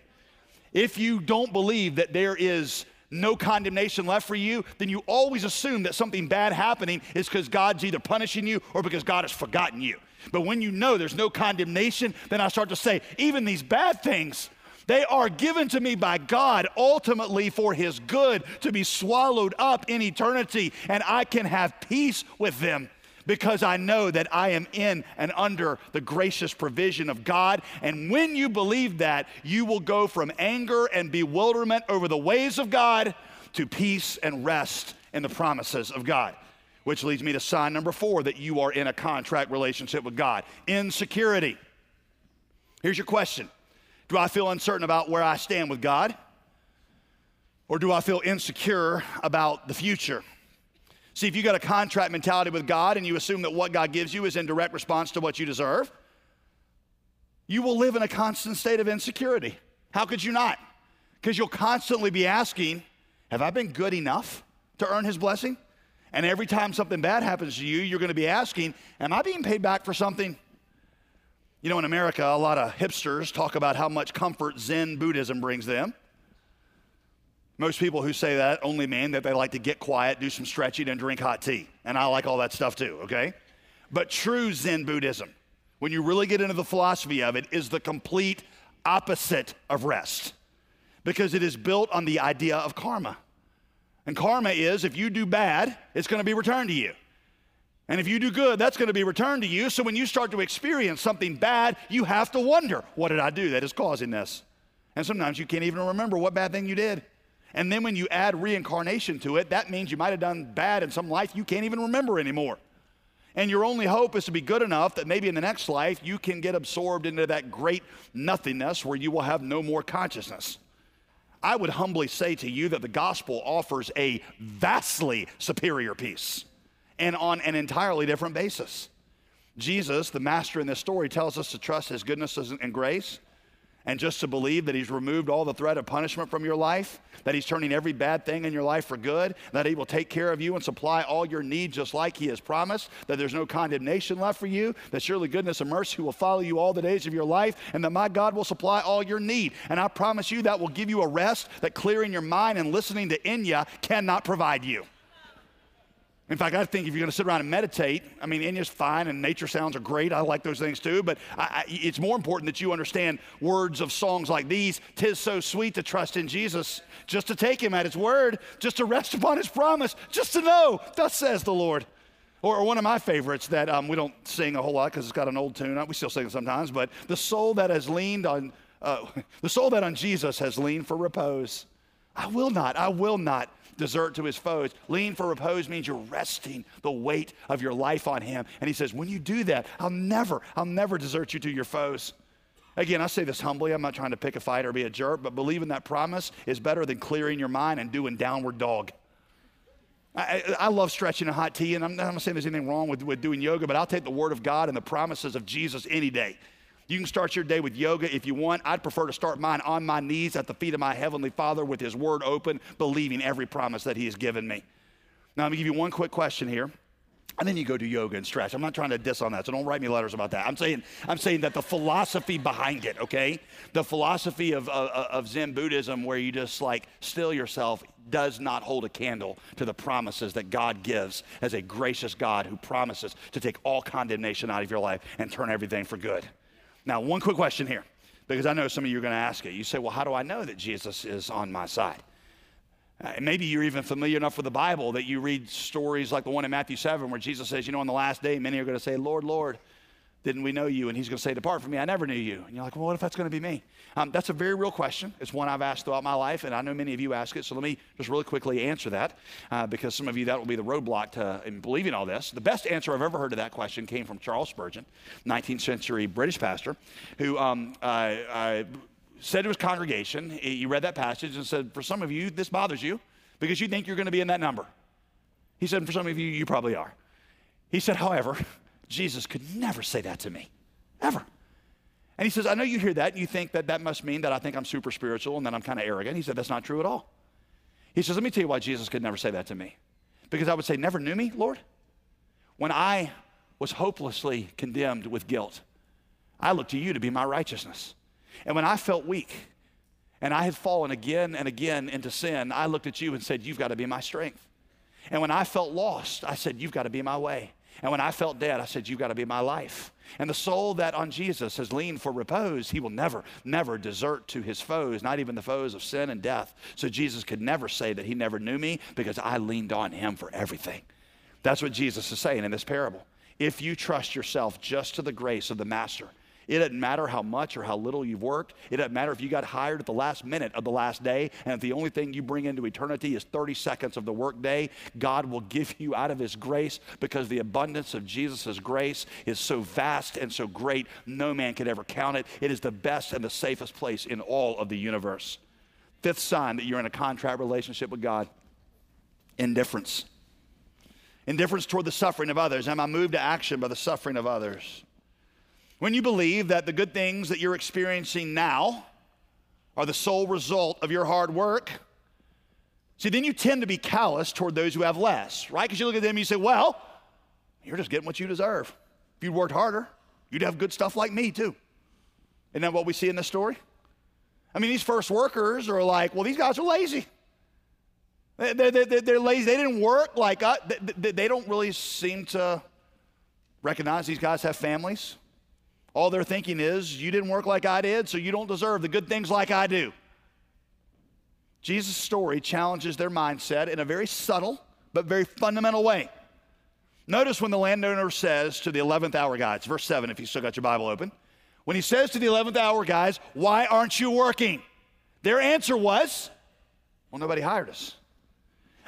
S2: If you don't believe that there is no condemnation left for you, then you always assume that something bad happening is because God's either punishing you or because God has forgotten you. But when you know there's no condemnation, then I start to say, even these bad things, they are given to me by God ultimately for His good to be swallowed up in eternity, and I can have peace with them because I know that I am in and under the gracious provision of God. And when you believe that, you will go from anger and bewilderment over the ways of God to peace and rest in the promises of God. Which leads me to sign number four that you are in a contract relationship with God insecurity. Here's your question Do I feel uncertain about where I stand with God? Or do I feel insecure about the future? See, if you got a contract mentality with God and you assume that what God gives you is in direct response to what you deserve, you will live in a constant state of insecurity. How could you not? Because you'll constantly be asking, Have I been good enough to earn His blessing? And every time something bad happens to you, you're going to be asking, Am I being paid back for something? You know, in America, a lot of hipsters talk about how much comfort Zen Buddhism brings them. Most people who say that only mean that they like to get quiet, do some stretching, and drink hot tea. And I like all that stuff too, okay? But true Zen Buddhism, when you really get into the philosophy of it, is the complete opposite of rest because it is built on the idea of karma. And karma is if you do bad, it's going to be returned to you. And if you do good, that's going to be returned to you. So when you start to experience something bad, you have to wonder, what did I do that is causing this? And sometimes you can't even remember what bad thing you did. And then when you add reincarnation to it, that means you might have done bad in some life you can't even remember anymore. And your only hope is to be good enough that maybe in the next life you can get absorbed into that great nothingness where you will have no more consciousness. I would humbly say to you that the gospel offers a vastly superior peace and on an entirely different basis. Jesus, the master in this story, tells us to trust his goodness and grace and just to believe that He's removed all the threat of punishment from your life, that He's turning every bad thing in your life for good, that He will take care of you and supply all your needs just like He has promised, that there's no condemnation left for you, that surely goodness and mercy will follow you all the days of your life, and that my God will supply all your need. And I promise you that will give you a rest that clearing your mind and listening to Enya cannot provide you. In fact, I think if you're going to sit around and meditate, I mean, Enya's fine and nature sounds are great. I like those things too. But I, I, it's more important that you understand words of songs like these. Tis so sweet to trust in Jesus, just to take him at his word, just to rest upon his promise, just to know, thus says the Lord. Or, or one of my favorites that um, we don't sing a whole lot because it's got an old tune. We still sing it sometimes. But the soul that has leaned on, uh, the soul that on Jesus has leaned for repose. I will not, I will not desert to his foes. Lean for repose means you're resting the weight of your life on him. And he says, when you do that, I'll never, I'll never desert you to your foes. Again, I say this humbly. I'm not trying to pick a fight or be a jerk, but believing that promise is better than clearing your mind and doing downward dog. I, I, love stretching a hot tea, and I'm, I'm not saying there's anything wrong with, with doing yoga, but I'll take the word of God and the promises of Jesus any day. You can start your day with yoga if you want. I'd prefer to start mine on my knees at the feet of my Heavenly Father with His Word open, believing every promise that He has given me. Now, let me give you one quick question here. And then you go do yoga and stretch. I'm not trying to diss on that, so don't write me letters about that. I'm saying, I'm saying that the philosophy behind it, okay? The philosophy of, of, of Zen Buddhism, where you just like still yourself, does not hold a candle to the promises that God gives as a gracious God who promises to take all condemnation out of your life and turn everything for good. Now, one quick question here, because I know some of you are going to ask it. You say, well, how do I know that Jesus is on my side? Uh, maybe you're even familiar enough with the Bible that you read stories like the one in Matthew 7 where Jesus says, you know, on the last day, many are going to say, Lord, Lord, didn't we know you? And he's going to say, Depart from me, I never knew you. And you're like, Well, what if that's going to be me? Um, that's a very real question. It's one I've asked throughout my life, and I know many of you ask it. So let me just really quickly answer that uh, because some of you, that will be the roadblock to in believing all this. The best answer I've ever heard to that question came from Charles Spurgeon, 19th century British pastor, who um, uh, uh, said to his congregation, he read that passage and said, For some of you, this bothers you because you think you're going to be in that number. He said, For some of you, you probably are. He said, However, Jesus could never say that to me, ever. And he says, I know you hear that and you think that that must mean that I think I'm super spiritual and that I'm kind of arrogant. He said, That's not true at all. He says, Let me tell you why Jesus could never say that to me. Because I would say, Never knew me, Lord? When I was hopelessly condemned with guilt, I looked to you to be my righteousness. And when I felt weak and I had fallen again and again into sin, I looked at you and said, You've got to be my strength. And when I felt lost, I said, You've got to be my way. And when I felt dead, I said, You've got to be my life. And the soul that on Jesus has leaned for repose, he will never, never desert to his foes, not even the foes of sin and death. So Jesus could never say that he never knew me because I leaned on him for everything. That's what Jesus is saying in this parable. If you trust yourself just to the grace of the Master, it doesn't matter how much or how little you've worked. It doesn't matter if you got hired at the last minute of the last day and if the only thing you bring into eternity is 30 seconds of the workday. God will give you out of His grace because the abundance of Jesus' grace is so vast and so great, no man could ever count it. It is the best and the safest place in all of the universe. Fifth sign that you're in a contract relationship with God indifference. Indifference toward the suffering of others. Am I moved to action by the suffering of others? When you believe that the good things that you're experiencing now are the sole result of your hard work, see, then you tend to be callous toward those who have less, right? Because you look at them and you say, well, you're just getting what you deserve. If you'd worked harder, you'd have good stuff like me too. Isn't that what we see in this story? I mean, these first workers are like, well, these guys are lazy. They're, they're, they're lazy. They didn't work like uh, us. They don't really seem to recognize these guys have families. All they're thinking is, you didn't work like I did, so you don't deserve the good things like I do. Jesus' story challenges their mindset in a very subtle but very fundamental way. Notice when the landowner says to the 11th hour guys, verse 7, if you still got your Bible open, when he says to the 11th hour guys, Why aren't you working? Their answer was, Well, nobody hired us.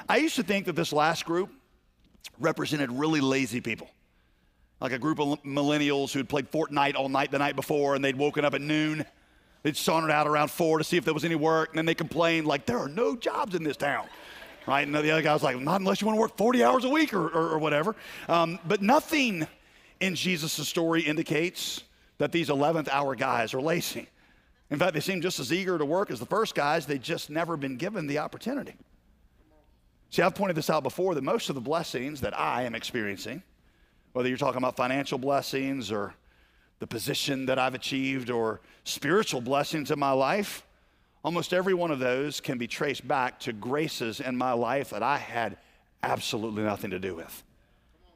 S2: I used to think that this last group represented really lazy people. Like a group of millennials who had played Fortnite all night the night before and they'd woken up at noon They'd sauntered out around four to see if there was any work, and then they complained, like, there are no jobs in this town. Right? And the other guy was like, not unless you want to work 40 hours a week or, or, or whatever. Um, but nothing in Jesus' story indicates that these 11th hour guys are lazy. In fact, they seem just as eager to work as the first guys, they've just never been given the opportunity. See, I've pointed this out before that most of the blessings that I am experiencing, whether you're talking about financial blessings or the position that I've achieved or spiritual blessings in my life, almost every one of those can be traced back to graces in my life that I had absolutely nothing to do with.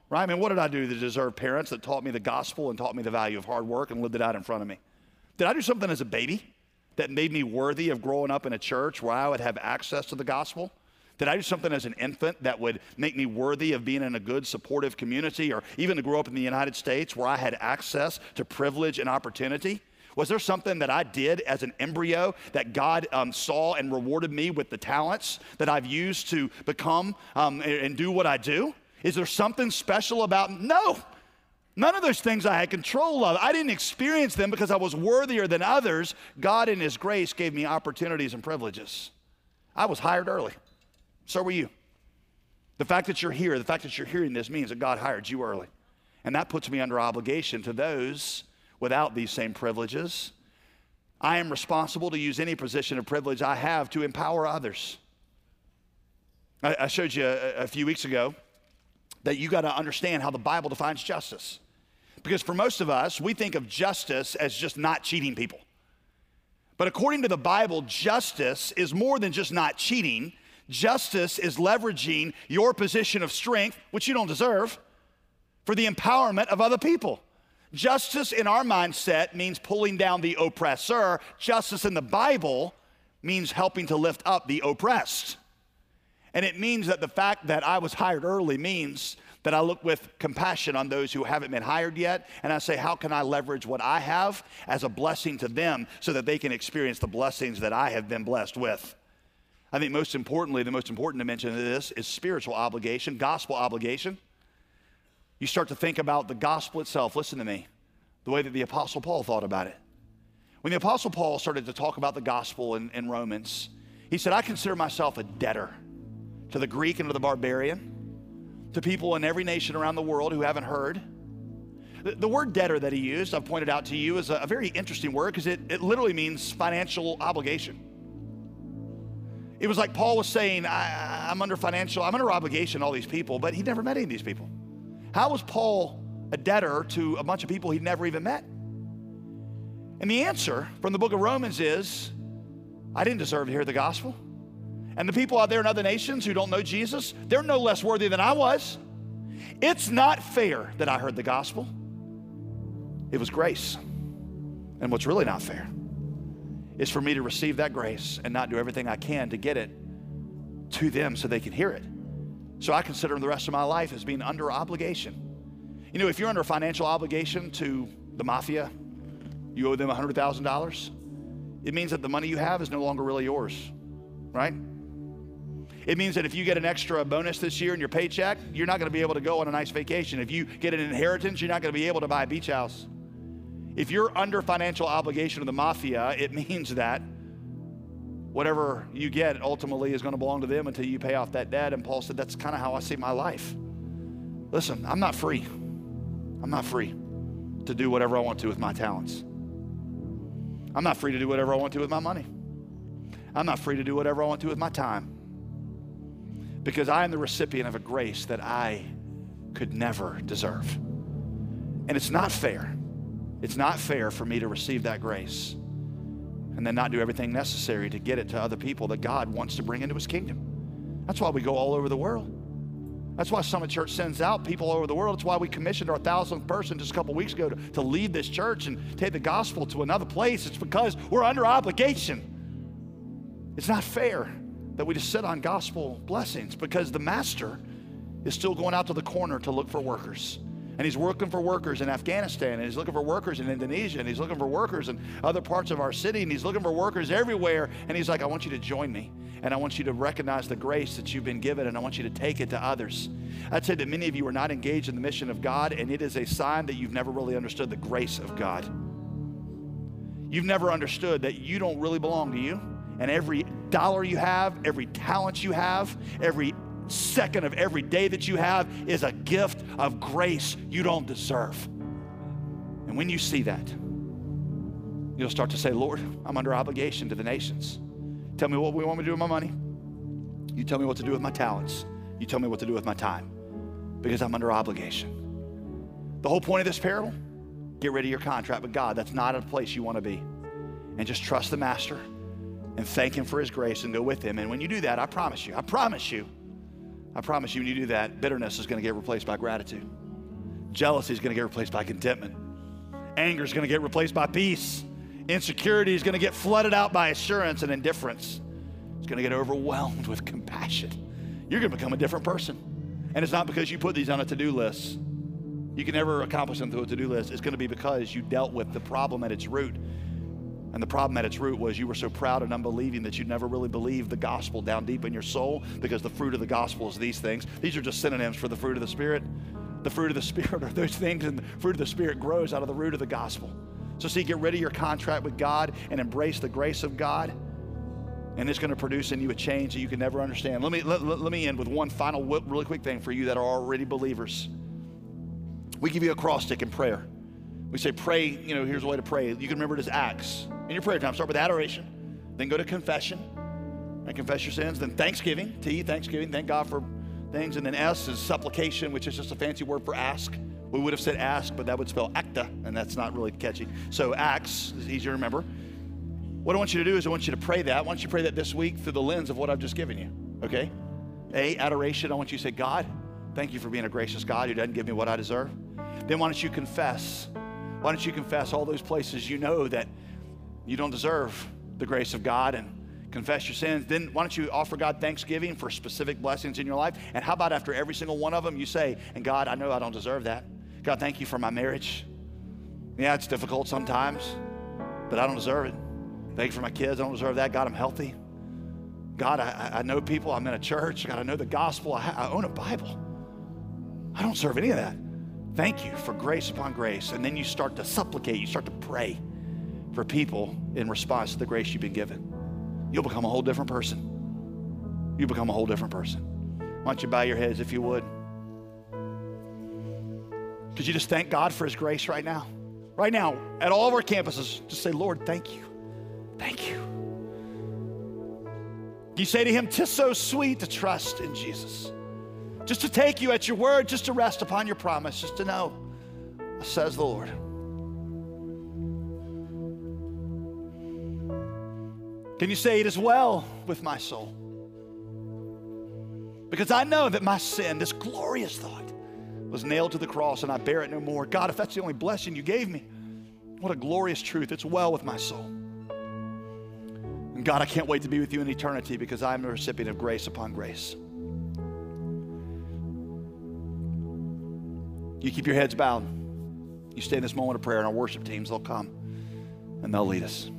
S2: Right? I mean, what did I do to deserve parents that taught me the gospel and taught me the value of hard work and lived it out in front of me? Did I do something as a baby that made me worthy of growing up in a church where I would have access to the gospel? Did I do something as an infant that would make me worthy of being in a good, supportive community or even to grow up in the United States where I had access to privilege and opportunity? Was there something that I did as an embryo that God um, saw and rewarded me with the talents that I've used to become um, and do what I do? Is there something special about? No. None of those things I had control of. I didn't experience them because I was worthier than others. God, in His grace, gave me opportunities and privileges. I was hired early. So were you. The fact that you're here, the fact that you're hearing this means that God hired you early. And that puts me under obligation to those without these same privileges. I am responsible to use any position of privilege I have to empower others. I, I showed you a, a few weeks ago that you got to understand how the Bible defines justice. Because for most of us, we think of justice as just not cheating people. But according to the Bible, justice is more than just not cheating, Justice is leveraging your position of strength, which you don't deserve, for the empowerment of other people. Justice in our mindset means pulling down the oppressor. Justice in the Bible means helping to lift up the oppressed. And it means that the fact that I was hired early means that I look with compassion on those who haven't been hired yet, and I say, how can I leverage what I have as a blessing to them so that they can experience the blessings that I have been blessed with? I think most importantly, the most important dimension of this is spiritual obligation, gospel obligation. You start to think about the gospel itself. Listen to me, the way that the Apostle Paul thought about it. When the Apostle Paul started to talk about the gospel in, in Romans, he said, I consider myself a debtor to the Greek and to the barbarian, to people in every nation around the world who haven't heard. The, the word debtor that he used, I've pointed out to you, is a, a very interesting word because it, it literally means financial obligation. It was like Paul was saying, I, am under financial, I'm under obligation all these people, but he'd never met any of these people. How was Paul a debtor to a bunch of people he'd never even met? And the answer from the book of Romans is, I didn't deserve to hear the gospel. And the people out there in other nations who don't know Jesus, they're no less worthy than I was. It's not fair that I heard the gospel. It was grace. And what's really not fair is for me to receive that grace and not do everything I can to get it to them so they can hear it. So I consider the rest of my life as being under obligation. You know, if you're under financial obligation to the mafia, you owe them $100,000, it means that the money you have is no longer really yours, right? It means that if you get an extra bonus this year in your paycheck, you're not going to be able to go on a nice vacation. If you get an inheritance, you're not going to be able to buy a beach house. If you're under financial obligation to the mafia, it means that whatever you get ultimately is going to belong to them until you pay off that debt. And Paul said, That's kind of how I see my life. Listen, I'm not free. I'm not free to do whatever I want to with my talents. I'm not free to do whatever I want to with my money. I'm not free to do whatever I want to with my time. Because I am the recipient of a grace that I could never deserve. And it's not fair it's not fair for me to receive that grace and then not do everything necessary to get it to other people that God wants to bring into his kingdom. That's why we go all over the world. That's why Summit Church sends out people all over the world. That's why we commissioned our thousandth person just a couple weeks ago to, to lead this church and take the gospel to another place. It's because we're under obligation. It's not fair that we just sit on gospel blessings because the master is still going out to the corner to look for workers. And he's working for workers in Afghanistan, and he's looking for workers in Indonesia, and he's looking for workers in other parts of our city, and he's looking for workers everywhere. And he's like, I want you to join me, and I want you to recognize the grace that you've been given, and I want you to take it to others. I'd say that many of you are not engaged in the mission of God, and it is a sign that you've never really understood the grace of God. You've never understood that you don't really belong to you, and every dollar you have, every talent you have, every second of every day that you have is a gift of grace you don't deserve. And when you see that, you'll start to say, Lord, I'm under obligation to the nations. Tell me what we want me to do with my money. You tell me what to do with my talents. You tell me what to do with my time because I'm under obligation. The whole point of this parable get rid of your contract with God. That's not a place you want to be. And just trust the Master and thank Him for His grace and go with Him. And when you do that, I promise you, I promise you, I promise you, when you do that, bitterness is going to get replaced by gratitude. Jealousy is going to get replaced by contentment. Anger is going to get replaced by peace. Insecurity is going to get flooded out by assurance and indifference. It's going to get overwhelmed with compassion. You're going to become a different person. And it's not because you put these on a to do list. You can never accomplish them through a to do list. It's going to be because you dealt with the problem at its root and the problem at its root was you were so proud and unbelieving that you never really believed the gospel down deep in your soul because the fruit of the gospel is these things. These are just synonyms for the fruit of the Spirit. The fruit of the Spirit are those things, and the fruit of the Spirit grows out of the root of the gospel. So, see, get rid of your contract with God and embrace the grace of God. And it's going to produce in you a change that you can never understand. Let me, let, let me end with one final, really quick thing for you that are already believers. We give you acrostic in prayer. We say, pray, you know, here's a way to pray. You can remember it as Acts in your prayer time. Start with adoration, then go to confession and confess your sins, then thanksgiving, T, thanksgiving, thank God for things, and then S is supplication, which is just a fancy word for ask. We would have said ask, but that would spell acta, and that's not really catchy. So acts is easier to remember. What I want you to do is I want you to pray that. I want you to pray that this week through the lens of what I've just given you. Okay? A, adoration. I want you to say, God, thank you for being a gracious God who doesn't give me what I deserve. Then why don't you confess? Why don't you confess all those places you know that you don't deserve the grace of God and confess your sins, then why don't you offer God thanksgiving for specific blessings in your life? And how about after every single one of them, you say, And God, I know I don't deserve that. God, thank you for my marriage. Yeah, it's difficult sometimes, but I don't deserve it. Thank you for my kids. I don't deserve that. God, I'm healthy. God, I, I know people. I'm in a church. God, I know the gospel. I, I own a Bible. I don't serve any of that. Thank you for grace upon grace. And then you start to supplicate, you start to pray for people in response to the grace you've been given. You'll become a whole different person. You become a whole different person. Why don't you bow your heads if you would? Could you just thank God for His grace right now? Right now, at all of our campuses, just say, Lord, thank you. Thank you. You say to Him, Tis so sweet to trust in Jesus. Just to take you at your word, just to rest upon your promise, just to know, says the Lord. Can you say it as well with my soul? Because I know that my sin, this glorious thought, was nailed to the cross and I bear it no more. God, if that's the only blessing you gave me, what a glorious truth. It's well with my soul. And God, I can't wait to be with you in eternity because I'm the recipient of grace upon grace. You keep your heads bowed. You stay in this moment of prayer, and our worship teams, they'll come and they'll lead us.